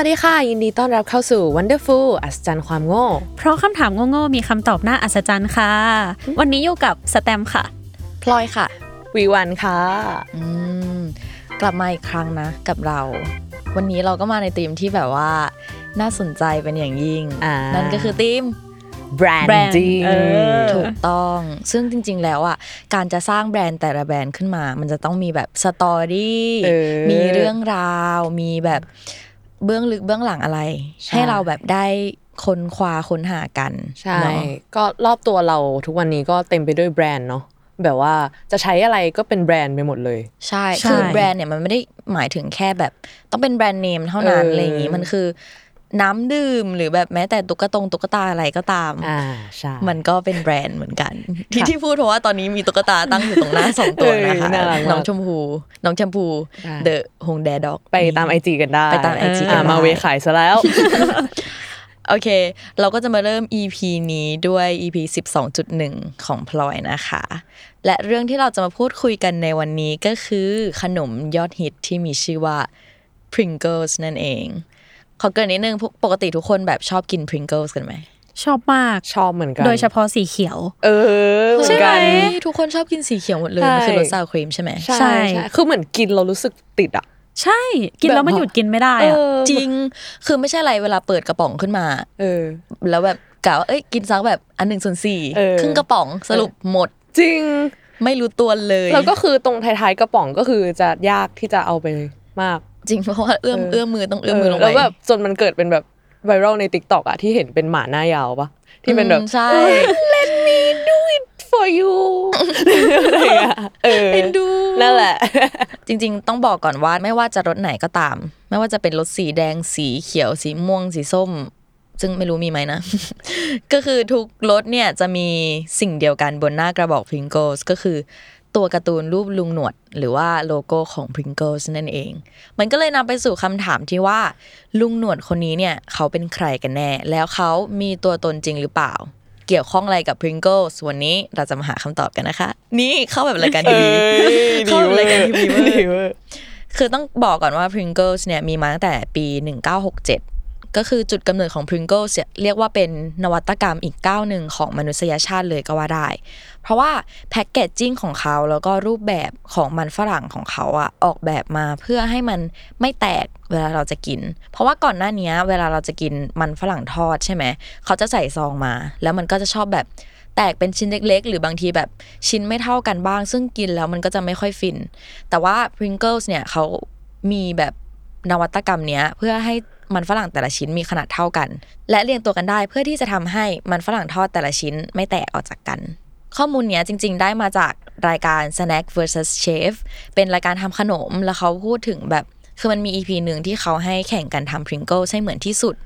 วัสดีค่ะ ยินดีต้อนรับเข้าสู่ Wonderful อัศจรรย์ความโง่ เพราะคำถามโง่ๆมีคำตอบน่าอัศจรรย์ค่ะ วันนี้อยู่กับสแตมป์ค่ะ พลอยค่ะ วีวันค่ะอืมกลับมาอีกครั้งนะกับเรา วันนี้เราก็มาในธีมที่แบบว่าน่าสนใจเป็นอย่างยิ่งอ่านั่นั่นก็คือธีม branding เออถูกต้อง ซึ่งจริง ๆ แล้วอะ การจะสร้างแบรนด์แต่ละแบรนด์ขึ้นมา มันจะต้องมีแบบสตอรี่เออมีเรื่องราว มีแบบ เบื้องลึกเบื้องหลังอะไรใช่ให้เราแบบได้ค้นคว้าค้นหากันใช่เนาะก็รอบตัวเราทุกวันนี้ก็เต็มไปด้วยแบรนด์เนาะแบบว่าจะใช้อะไรก็เป็นแบรนด์ไปหมดเลย ใช่ใช่คือแบรนด์เนี่ยมันไม่ได้หมายถึงแค่แบบ ต้องเป็นแบรนด์เนมเท่านั้นเออออะไรอย่างนี้มันคือ น้ำดื่มหรือแบบแม้แต่ตุ๊กตงตุ๊กตาอะไรก็ตามอ่าใช่มันก็เป็นแบรนด์เหมือนกัน ที่ที่พูดเพราะว่าตอนนี้มีตุ๊กตาตั้งอยู่ตรงหน้าสองตัวนะคะเออน่ารักมากน้องชมพู น้องชมพูใช่เดอะฮงแดด็อกไปตามไอจีกันได้ ไปตาม IG กันอ่าได้มาเวขายซะแล้ว โอเค เราก็จะมาเริ่ม EP นี้ด้วย EP 12.1 ของพลอยนะคะ และเรื่องที่เราจะมาพูดคุยกันในวันนี้ก็คือขนมยอดฮิตที่มีชื่อว่า Pringles นั่นเอง ขอเกรินนิดนึงปกติทุกคนแบบชอบกิน Pringles กันไหมชอบมากชอบเหมือนกัน โดยเฉพาะสีเขียว เออเหมือนกันทุกคนชอบกินสีเขียวหมดเลยใช่มันคือรส sour cream ใช่ไหมใช่ใช่ใช่คือเหมือนกินเรารู้สึกติดอะใช่ กินแล้วมันหยุดกินไม่ได้อะเออจริงคือไม่ใช่อะไรเวลาเปิดกระป๋องขึ้นมา เออ แล้วแบบกะว่าเอ้ยกินซักแบบอันหนึ่งส่วนสี่เออครึ่งกระป๋องสรุปหมด จริง ไม่รู้ตัวเลย แล้วก็คือตรงท้ายๆกระป๋องก็คือจะยากที่จะเอาไปมาก จริงเพราะว่าเอื้อมเออเอื้อมมือต้องเอื้อมมือลงไปแล้วแบบจนมันเกิดเป็นแบบ viral ใน TikTok อะที่เห็นเป็นหมาหน้ายาวปะที่เป็นแบบอืมใช่ let me do it for you อะไรอย่างเงี้ยเออเอ็นดูนั่นแหละ จริง ๆ ต้องบอกก่อนว่าไม่ว่าจะรสไหนก็ตาม ไม่ว่าจะเป็นรสสีแดงสีเขียวสีม่วงสีส้ม ซึ่งไม่รู้มีไหมนะ ก็คือทุกรสเนี่ยจะมีสิ่งเดียวกันบนหน้ากระบอก Pringles ก็คือ ตัวการ์ตูนรูปลุงหนวด หรือว่าโลโก้ของ Pringles นั่นเอง มันก็เลยนำไปสู่คำถามที่ว่า ลุงหนวดคนนี้เนี่ย เขาเป็นใครกันแน่ แล้วเขามีตัวตนจริงหรือเปล่า เกี่ยวข้องอะไรกับ Pringles วันนี้เราจะมาหาคำตอบกันนะคะ นี่เข้าแบบรายการทีวีเข้าแบบรายการทีวีเวอร์ดีเวอร์คือต้องบอกก่อนว่า Pringles เนี่ยมีมาตั้งแต่ปี 1967ก็คือจุดกำเนิดของ Pringles เนี่ยเรียกว่าเป็นนวัตกรรมอีกก้าวหนึ่งของมนุษยชาติเลยก็ว่าได้ เพราะว่า packaging ของเขาแล้วก็รูปแบบของมันฝรั่งของเขาอะออกแบบมาเพื่อให้มันไม่แตกเวลาเราจะกิน เพราะว่าก่อนหน้านี้เวลาเราจะกินมันฝรั่งทอดใช่ไหมเขาจะใส่ซองมา แล้วมันก็จะชอบแบบแตกเป็นชิ้นเล็ก ๆ หรือบางทีแบบชิ้นไม่เท่ากันบ้าง ซึ่งกินแล้วมันก็จะไม่ค่อยฟิน แต่ว่า Pringles เนี่ยเขามีแบบนวัตกรรมเนี้ยเพื่อให้มันฝรั่งแต่ละชิ้นมีขนาดเท่ากัน และเรียงตัวกันได้เพื่อที่จะทำให้มันฝรั่งทอดแต่ละชิ้นไม่แตกออกจากกัน ข้อมูลเนี้ยจริง ๆ ได้มาจากรายการ Snack vs Chef เป็นรายการทำขนมแล้วเขาพูดถึงแบบ คือมันมี EP หนึ่งที่เขาให้แข่งกันทำ Pringles ให้เหมือนที่สุด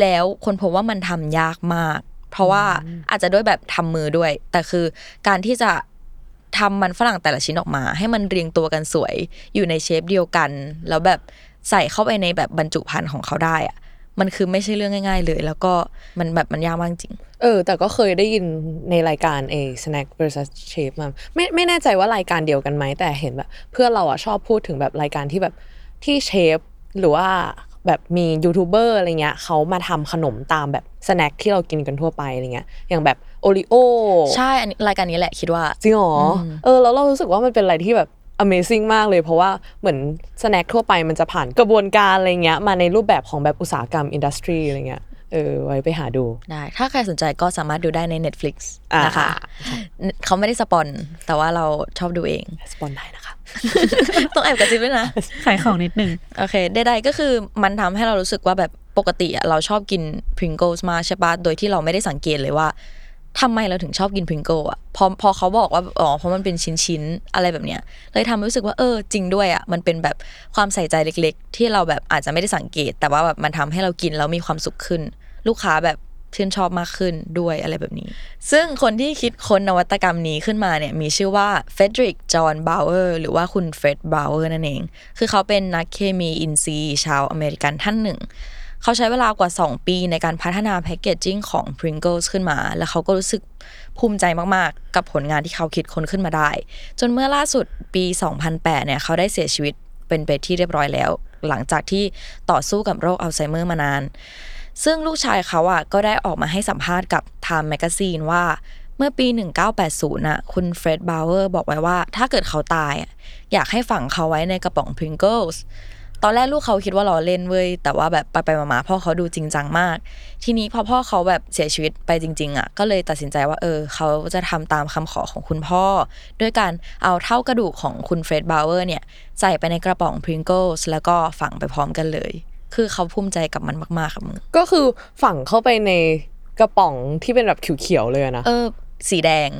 แล้วคนพบว่ามันทำยากมาก เพราะว่าอาจจะด้วยแบบทำมือด้วย แต่คือการที่จะทำมันฝรั่งแต่ละชิ้นออกมา ให้มันเรียงตัวกันสวยอยู่ในเชฟเดียวกัน แล้วแบบใส่เข้าไปในแบบบรรจุภัณฑ์ของเขาได้อะ มันคือไม่ใช่เรื่องง่าย ๆ เลย แล้วก็มันแบบมันยากมากจริง เออ แต่ก็เคยได้ยินในรายการเอ snack versus chef มาไม่ไม่แน่ใจว่ารายการเดียวกันไหมแต่เห็นแบบ เพื่อนเราอะชอบพูดถึงแบบรายการที่แบบที่เชฟหรือว่าแบบมียูทูบเบอร์อะไรเงี้ยเขามาทำขนมตามแบบ snack ที่เรากินกันทั่วไปอะไรเงี้ยอย่างแบบ Oreo ใช่อันนี้รายการนี้แหละคิดว่าจริงเหรออเออแล้วเรารู้สึกว่ามันเป็นอะไรที่แบบ Amazing มากเลย เพราะว่าเหมือน snack ทั่วไปมันจะผ่านกระบวนการอะไรเงี้ยมาในรูปแบบของแบบอุตสาหกรรม industry อะไรเงี้ยเอเออไว้ไปหาดูได้ ถ้าใครสนใจก็สามารถดูได้ใน Netflix อ่านนะคะเขาไม่ได้สปอน แต่ว่าเราชอบดูเอง สปอนได้นะคะ ต้องแอบกระซิบด้วยนะขายของนิดนึง โอเคใดๆก็คือมันทำให้เรารู้สึกว่าแบบปกติอะเราชอบกิน Pringles มากใช่ปะโดยที่เราไม่ได้สังเกตเลยว่า ทำไมเราถึงชอบกิน Pringles อะพอพอเขาบอกว่าอ๋อเพราะมันเป็นชิ้นๆอะไรแบบเนี้ยเลยทำให้รู้สึกว่าเออจริงด้วยอะมันเป็นแบบความใส่ใจเล็ก ๆ ที่เราแบบอาจจะไม่ได้สังเกต แต่ว่าแบบมันทำให้เรากินแล้วมีความสุขขึ้น ลูกค้าแบบชื่นชอบมากขึ้นด้วยอะไรแบบนี้ ซึ่งคนที่คิดค้นนวัตกรรมนี้ขึ้นมาเนี่ยมีชื่อว่าเฟรดริก จอห์น บาวเออร์ หรือว่าคุณเฟร็ด บาวเออร์นั่นเอง คือเขาเป็นนักเคมีอินทรีย์ชาวอเมริกันท่านหนึ่ง เขาใช้เวลากว่า 2 ปีในการพัฒนา packaging ของ Pringles ขึ้นมา แล้วเขาก็รู้สึกภูมิใจมาก ๆ กับผลงานที่เขาคิดค้นขึ้นมาได้ จนเมื่อล่าสุดปี 2008 เนี่ย เขาได้เสียชีวิตเป็นไปที่เรียบร้อยแล้ว หลังจากที่ต่อสู้กับโรคอัลไซเมอร์มานาน ซึ่งลูกชายเขาอะก็ได้ออกมาให้สัมภาษณ์กับ Time Magazine ว่าเมื่อปี 1980น่ะ คุณเฟร็ดบาวเวอร์บอกไว้ว่า ถ้าเกิดเขาตายอะอยากให้ฝังเขาไว้ในกระป๋อง Pringles ตอนแรกลูกเขาคิดว่าเราเล่นเว้ยแต่ว่าแบบไปไปๆมาๆพ่อเขาดูจริงจังมาก ทีนี้พอพ่อเขาแบบเสียชีวิตไปจริง ๆ อะ ก็เลยตัดสินใจว่าเออเขาจะทำตามคำขอของคุณพ่อ ด้วยการเอาเถ้ากระดูกของคุณเฟร็ดบาวเวอร์เนี่ย ใส่ไปในกระป๋อง Pringles แล้วก็ฝังไปพร้อมกันเลย คือเขาภูมิใจกับมันมากๆครับมึงก็คือฝังเข้าไปในกระป๋องที่เป็นแบบเขียวๆเลยอะนะเออ สีแดง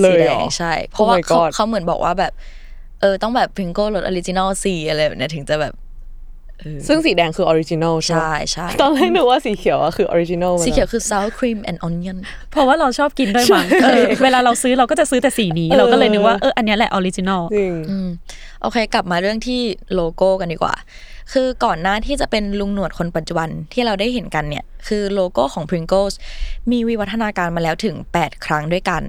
เลยสีแดเหรองใช่ เพราะว่า Oh my เขา God เขาเหมือนบอกว่าแบบ เออต้องแบบ Pringles รส original สีอะไรแบบเนี้ยถึงจะแบบซึ่งสีแดงคือ original ใช่ไหมใช่ใช่ตอนแรกนึกว่าสีเขียวอะคือ original สีเขียวคือ sour cream and onion เพราะว่าเราชอบกินด้วยมั้งเออเวลาเราซื้อเราก็จะซื้อแต่สีนี้ เราก็เลยนึกว่าเอออันเนี้ยแหละ original จริงอืมโอเค กลับมาเรื่องที่โลโก้กันดีกว่า คือก่อนหน้าที่จะเป็นลุงหนวดคนปัจจุบันที่เราได้เห็นกันเนี่ย คือโลโก้ของ Pringles มีวิวัฒนาการมาแล้วถึง 8 ครั้งด้วยกัน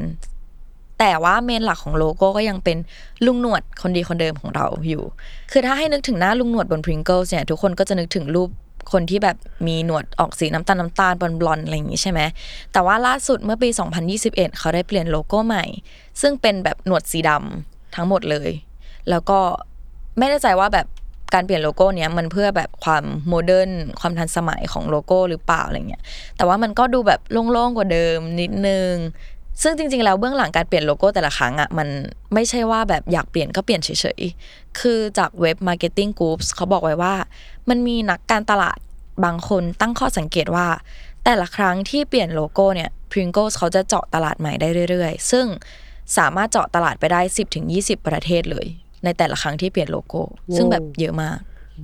แต่ว่า main หลักของโลโก้ก็ยังเป็นลุงหนวดคนดีคนเดิมของเราอยู่ คือถ้าให้นึกถึงหน้าลุงหนวดบน Pringles เนี่ยทุกคนก็จะนึกถึงรูปคนที่แบบมีหนวดออกสีน้ำตาลน้ำตาลบลอนด์ๆอะไรอย่างงี้ใช่ไหม แต่ว่าล่าสุดเมื่อปี 2021 เขาได้เปลี่ยนโลโก้ใหม่ ซึ่งเป็นแบบหนวดสีดำทั้งหมดเลย แล้วก็ไม่แน่ใจว่าแบบการเปลี่ยนโลโก้เนี้ยมันเพื่อแบบความ modern ความทันสมัยของโลโก้หรือเปล่าอะไรเงี้ย แต่ว่ามันก็ดูแบบโล่งๆกว่าเดิมนิดนึง ซึ่งจริงๆ แล้วเบื้องหลังการเปลี่ยนโลโก้แต่ละครั้งอะมันไม่ใช่ว่าแบบอยากเปลี่ยนก็เปลี่ยนเฉยๆ คือจากเว็บ Marketing Groups เขาบอกไว้ว่า มันมีนักการตลาดบางคนตั้งข้อสังเกตว่า แต่ละครั้งที่เปลี่ยนโลโก้เนี่ย Pringles เขาจะเจาะตลาดใหม่ได้เรื่อยๆ ซึ่งสามารถเจาะตลาดไปได้ 10-20 ประเทศเลย ในแต่ละครั้งที่เปลี่ยนโลโก้ ซึ่งแบบเยอะมาก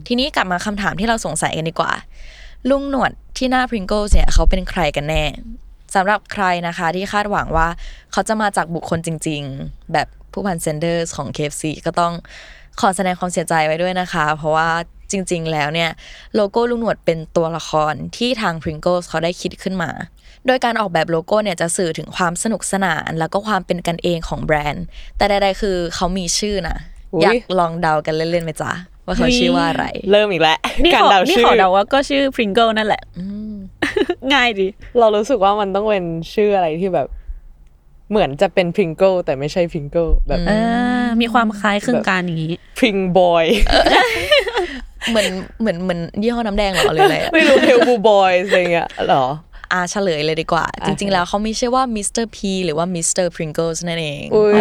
ทีนี้กลับมาคำถามที่เราสงสัยกันดีกว่า ลุงหนวดที่หน้า Pringles เนี่ยเขาเป็นใครกันแน่ สำหรับใครนะคะที่คาดหวังว่าเขาจะมาจากบุคคลจริง ๆ แบบผู้พันเซนเดอร์สของ KFC ก็ต้องขอแสดงความเสียใจไว้ด้วยนะคะ เพราะว่าจริง ๆ แล้วเนี่ยโลโก้ลุงหนวดเป็นตัวละครที่ทาง Pringles เขาได้คิดขึ้นมา โดยการออกแบบโลโก้เนี่ยจะสื่อถึงความสนุกสนาน แล้วก็ความเป็นกันเองของแบรนด์ แต่ใดๆคือเขามีชื่อนะอุ๊ยอยากลองเดากันเล่นๆไหมจ๊ะว่าเขาชื่อว่าอะไร เริ่มอีกแล้วนี่การขอเดานี่ชื่ขออเดาว่าก็ชื่อ Pringle นั่นแหละ ง่ายดี เรารู้สึกว่ามันต้องเป็นชื่ออะไรที่แบบ เหมือนจะเป็น Pringle แต่ไม่ใช่ Pringle แบบเออมีความคล้ายคลึงกันอย่างนี้ Pring boyเหมือนเหมือนเหมือนยี่ห้อน้ำแดงเหรอหรืออะไรอะไม่รู้ Hale's Blue Boy อะไรเงี้ยเหรออ่าเฉลยเลยดีกว่า จริง ๆ แล้วเขามีชื่อว่า Mr. P หรือว่า Mr. Pringle นั่นเองอุ้ย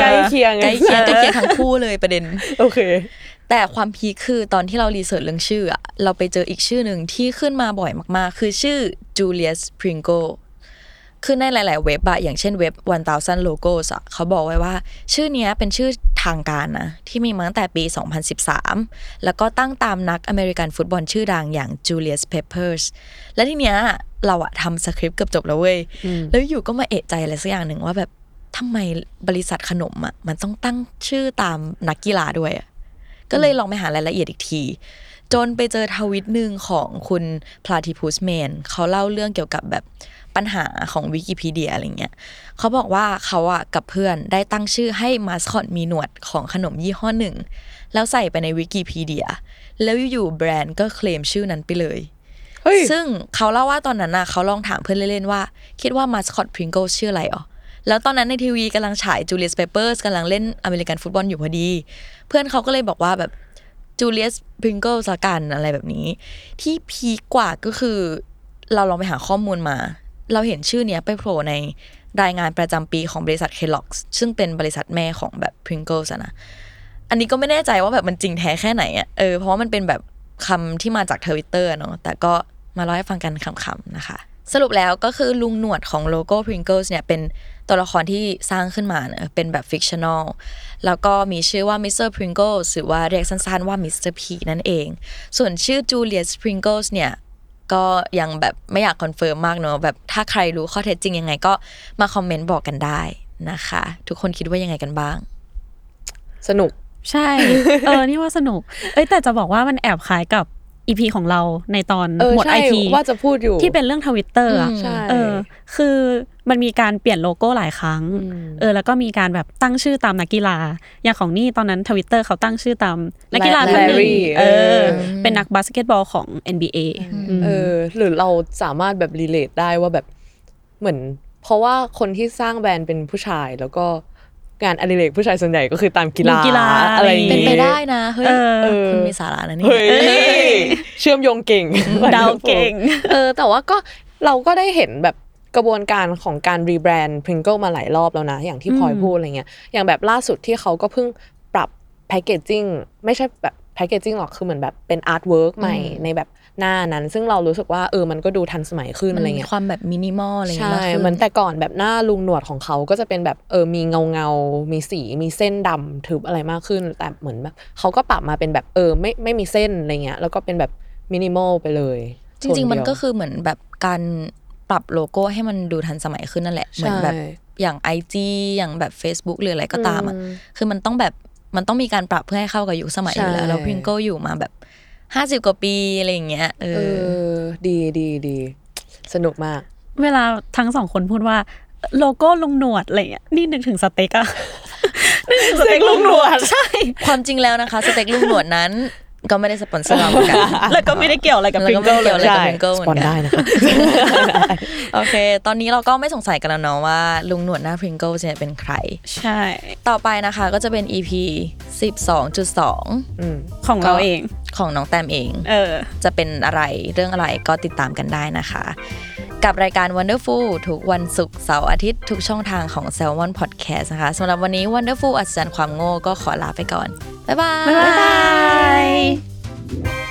ใกล้เคียงใกล้เคียงใกล้เคียงทั้งคู่เลยประเด็น โอเค แต่ความพีคคือตอนที่เรา research เรื่องชื่ออะเราไปเจออีกชื่อหนึ่งที่ขึ้นมาบ่อยมากๆ คือชื่อ Julius Pringle คือในหลาย ๆ เว็บอะอย่างเช่นเว็บ 1000 Logos อะเขาบอกไว้ว่า ชื่อเนี้ยเป็นชื่อทางการนะ ที่มีมาตั้งแต่ปี 2013 แล้วก็ตั้งตามนักอเมริกันฟุตบอลชื่อดังอย่าง Julius Peppers และทีเนี้ยเราอะทำสคริปต์เกือบจบแล้วเว้ย แล้วอยู่ก็มาเอะใจอะไรสักอย่างหนึ่งว่าแบบทำไมบริษัทขนมอะมันต้องตั้งชื่อตามนักกีฬาด้วยอะ ก็เลยลองไปหารายละเอียดอีกที จนไปเจอทวิตหนึ่งของคุณ Platypus Man เขาเล่าเรื่องเกี่ยวกับแบบปัญหาของวิกิพีเดียอะไรเงี้ยเขาบอกว่าเขาอะกับเพื่อนได้ตั้งชื่อให้มาสคอตมีหนวดของขนมยี่ห้อหนึ่ง แล้วใส่ไปในวิกิพีเดีย แล้วอยู่ๆแบรนด์ก็เคลมชื่อนั้นไปเลยเฮ้ยซึ่งเขาเล่าว่าตอนนั้นน่ะเขาลองถามเพื่อนเล่นๆว่า คิดว่ามาสคอต Pringle ชื่ออะไรอ๋อ แล้วตอนนั้นในทีวีกำลังฉาย Julius Peppers กำลังเล่นอเมริกันฟุตบอลอยู่พอดี เพื่อนเขาก็เลยบอกว่าแบบ Julius Pringle ละกันอะไรแบบนี้ ที่พีกว่าก็คือ เราลองไปหาข้อมูลมา เราเห็นชื่อเนี้ยไปโผล่ในรายงานประจำปีของบริษัท Kellogg's ซึ่งเป็นบริษัทแม่ของแบบ Pringles นะ อันนี้ก็ไม่แน่ใจว่าแบบมันจริงแท้แค่ไหนอะเออเพราะว่ามันเป็นแบบคำที่มาจากทวิตเตอร์เนาะแต่ก็มาเล่าให้ฟังกันคำๆนะคะ สรุปแล้วก็คือลุงหนวดของโลโก้ Pringles เนี่ยเป็น ตัวละครที่สร้างขึ้นมาเนอะเป็นแบบฟิกชัน a ลแล้วก็มีชื่อว่า Mr. Pringles หรือว่าเรียกสั้นๆว่า Mr. P นั่นเอง ส่วนชื่อ Julius Pringles เนี่ยก็ยังแบบไม่อยาก confirm มากเนอะแบบถ้าใครรู้ข้อเท็จจริงยังไงก็มา comment บอกกันได้นะคะ ทุกคนคิดว่ายังไงกันบ้าง สนุกใช่ เออ นี่ว่าสนุก เอ้ยแต่จะบอกว่ามันแอบคล้ายกับ EP ของเราในตอนเออหมวดใช่ไอทีว่าจะพูดอยู่ที่เป็นเรื่องทวิตเตอร์อะอืมใช่เออ คือมันมีการเปลี่ยนโลโก้หลายครั้งอืมเออ แล้วก็มีการแบบตั้งชื่อตามนักกีฬา อย่างของนี่ตอนนั้นทวิตเตอร์เขาตั้งชื่อตามนักกีฬาท่านหนึ่ง Larry เออเออ เป็นนักบาสเกตบอลของ NBA มเออ หรือเราสามารถแบบ relate ได้ว่าแบบเหมือน เพราะว่าคนที่สร้างแบรนด์เป็นผู้ชายแล้วก็ งานอดิเรกผู้ชายส่วนใหญ่ก็คือตามกีฬาดูกีฬาอะไรอย่างเป็นงี้ไปได้นะเฮ้ยเออคุณมีสาระนะเนี่เฮ้ยยเชื่อมโยงเก่งเดาเก่งเออแต่ว่าก็เราก็ได้เห็นแบบกระบวนการของการ rebrand Pringle มาหลายรอบแล้วนะ อย่างที่พลอยอืมพูดอะไรเงี้ยอย่างแบบล่าสุดที่เขาก็เพิ่งปรับแพ c เกจจิ้งไม่ใช่แบบแพ c เกจจิ้งหรอกคือเหมือนแบบเป็น artwork ใหม่ในแบบ หน้านั้น ซึ่งเรารู้สึกว่าเออมันก็ดูทันสมัยขึ้นมัอะไรนมีเงี้ยความแบบมินิมอลอะไรอย่างเงี้ยใช่มากขึ้นเหมือนแต่ก่อนแบบหน้าลุงหนวดของเขาก็จะเป็นแบบเออมีเงาเงาๆมีสีมีเส้นดำทึบอะไรมากขึ้น แต่เหมือนแบบเขาก็ปรับมาเป็นแบบเออไม่ไม่มีเส้นอะไรเงี้ยแล้วก็เป็นแบบมินิมอลไปเลย จริง ๆ มันโทเดียวก็คือเหมือนแบบการปรับโลโก้ให้มันดูทันสมัยขึ้นนั่นแหละเหมือนแบบใช่อย่าง IG อย่างแบบ Facebook หรืออะไรก็ตามอะอืมคือมันต้องแบบมันต้องมีการปรับเพื่อให้เข้ากับยุคสมัยอยู่แล้วใช่แล้ว Pringle อยู่มาแบบ ห้าสิบกว่าปีอะไรอย่างเงี้ยเอเออ อ ดีดีดี สนุกมาก เวลาทั้งสองคนพูดว่าโลโก้ลุงหนวดอะไรเงี้ยนี่นึกถึงสเต็กอะ นึกถึงสเต็กลุงหนวด ใช่ ความจริงแล้วนะคะ สเต็กลุงหนวดนั้น ก็ไม่ได้สปอนเซอร์เราเหมือนกันแล้วก็ไม่ได้เกี่ยวอะไรกับแล้วพิก็งไม่เกิลเกี่ยวอะไรเลยกับใช่ Pringle เหมือนสปอนกันได้นะครับโอเค ตอนนี้เราก็ไม่สงสัยกันแล้วเนาะว่า ลุงหนวดหน้า Pringles เนี่ยเป็นใคร ใช่ ต่อไปนะคะก็จะเป็น EP 12.2อืมของเราเองของน้องแตมเอง เออ จะเป็นอะไรเรื่องอะไรก็ติดตามกันได้นะคะ กับรายการ Wonderful ทุกวันศุกร์เสาร์อาทิตย์ทุกช่องทางของ Salmon Podcast นะคะสำหรับวันนี้ Wonderful อัศจรรย์ความโง่ก็ขอลาไปก่อน บ๊ายบาย บ๊ายบาย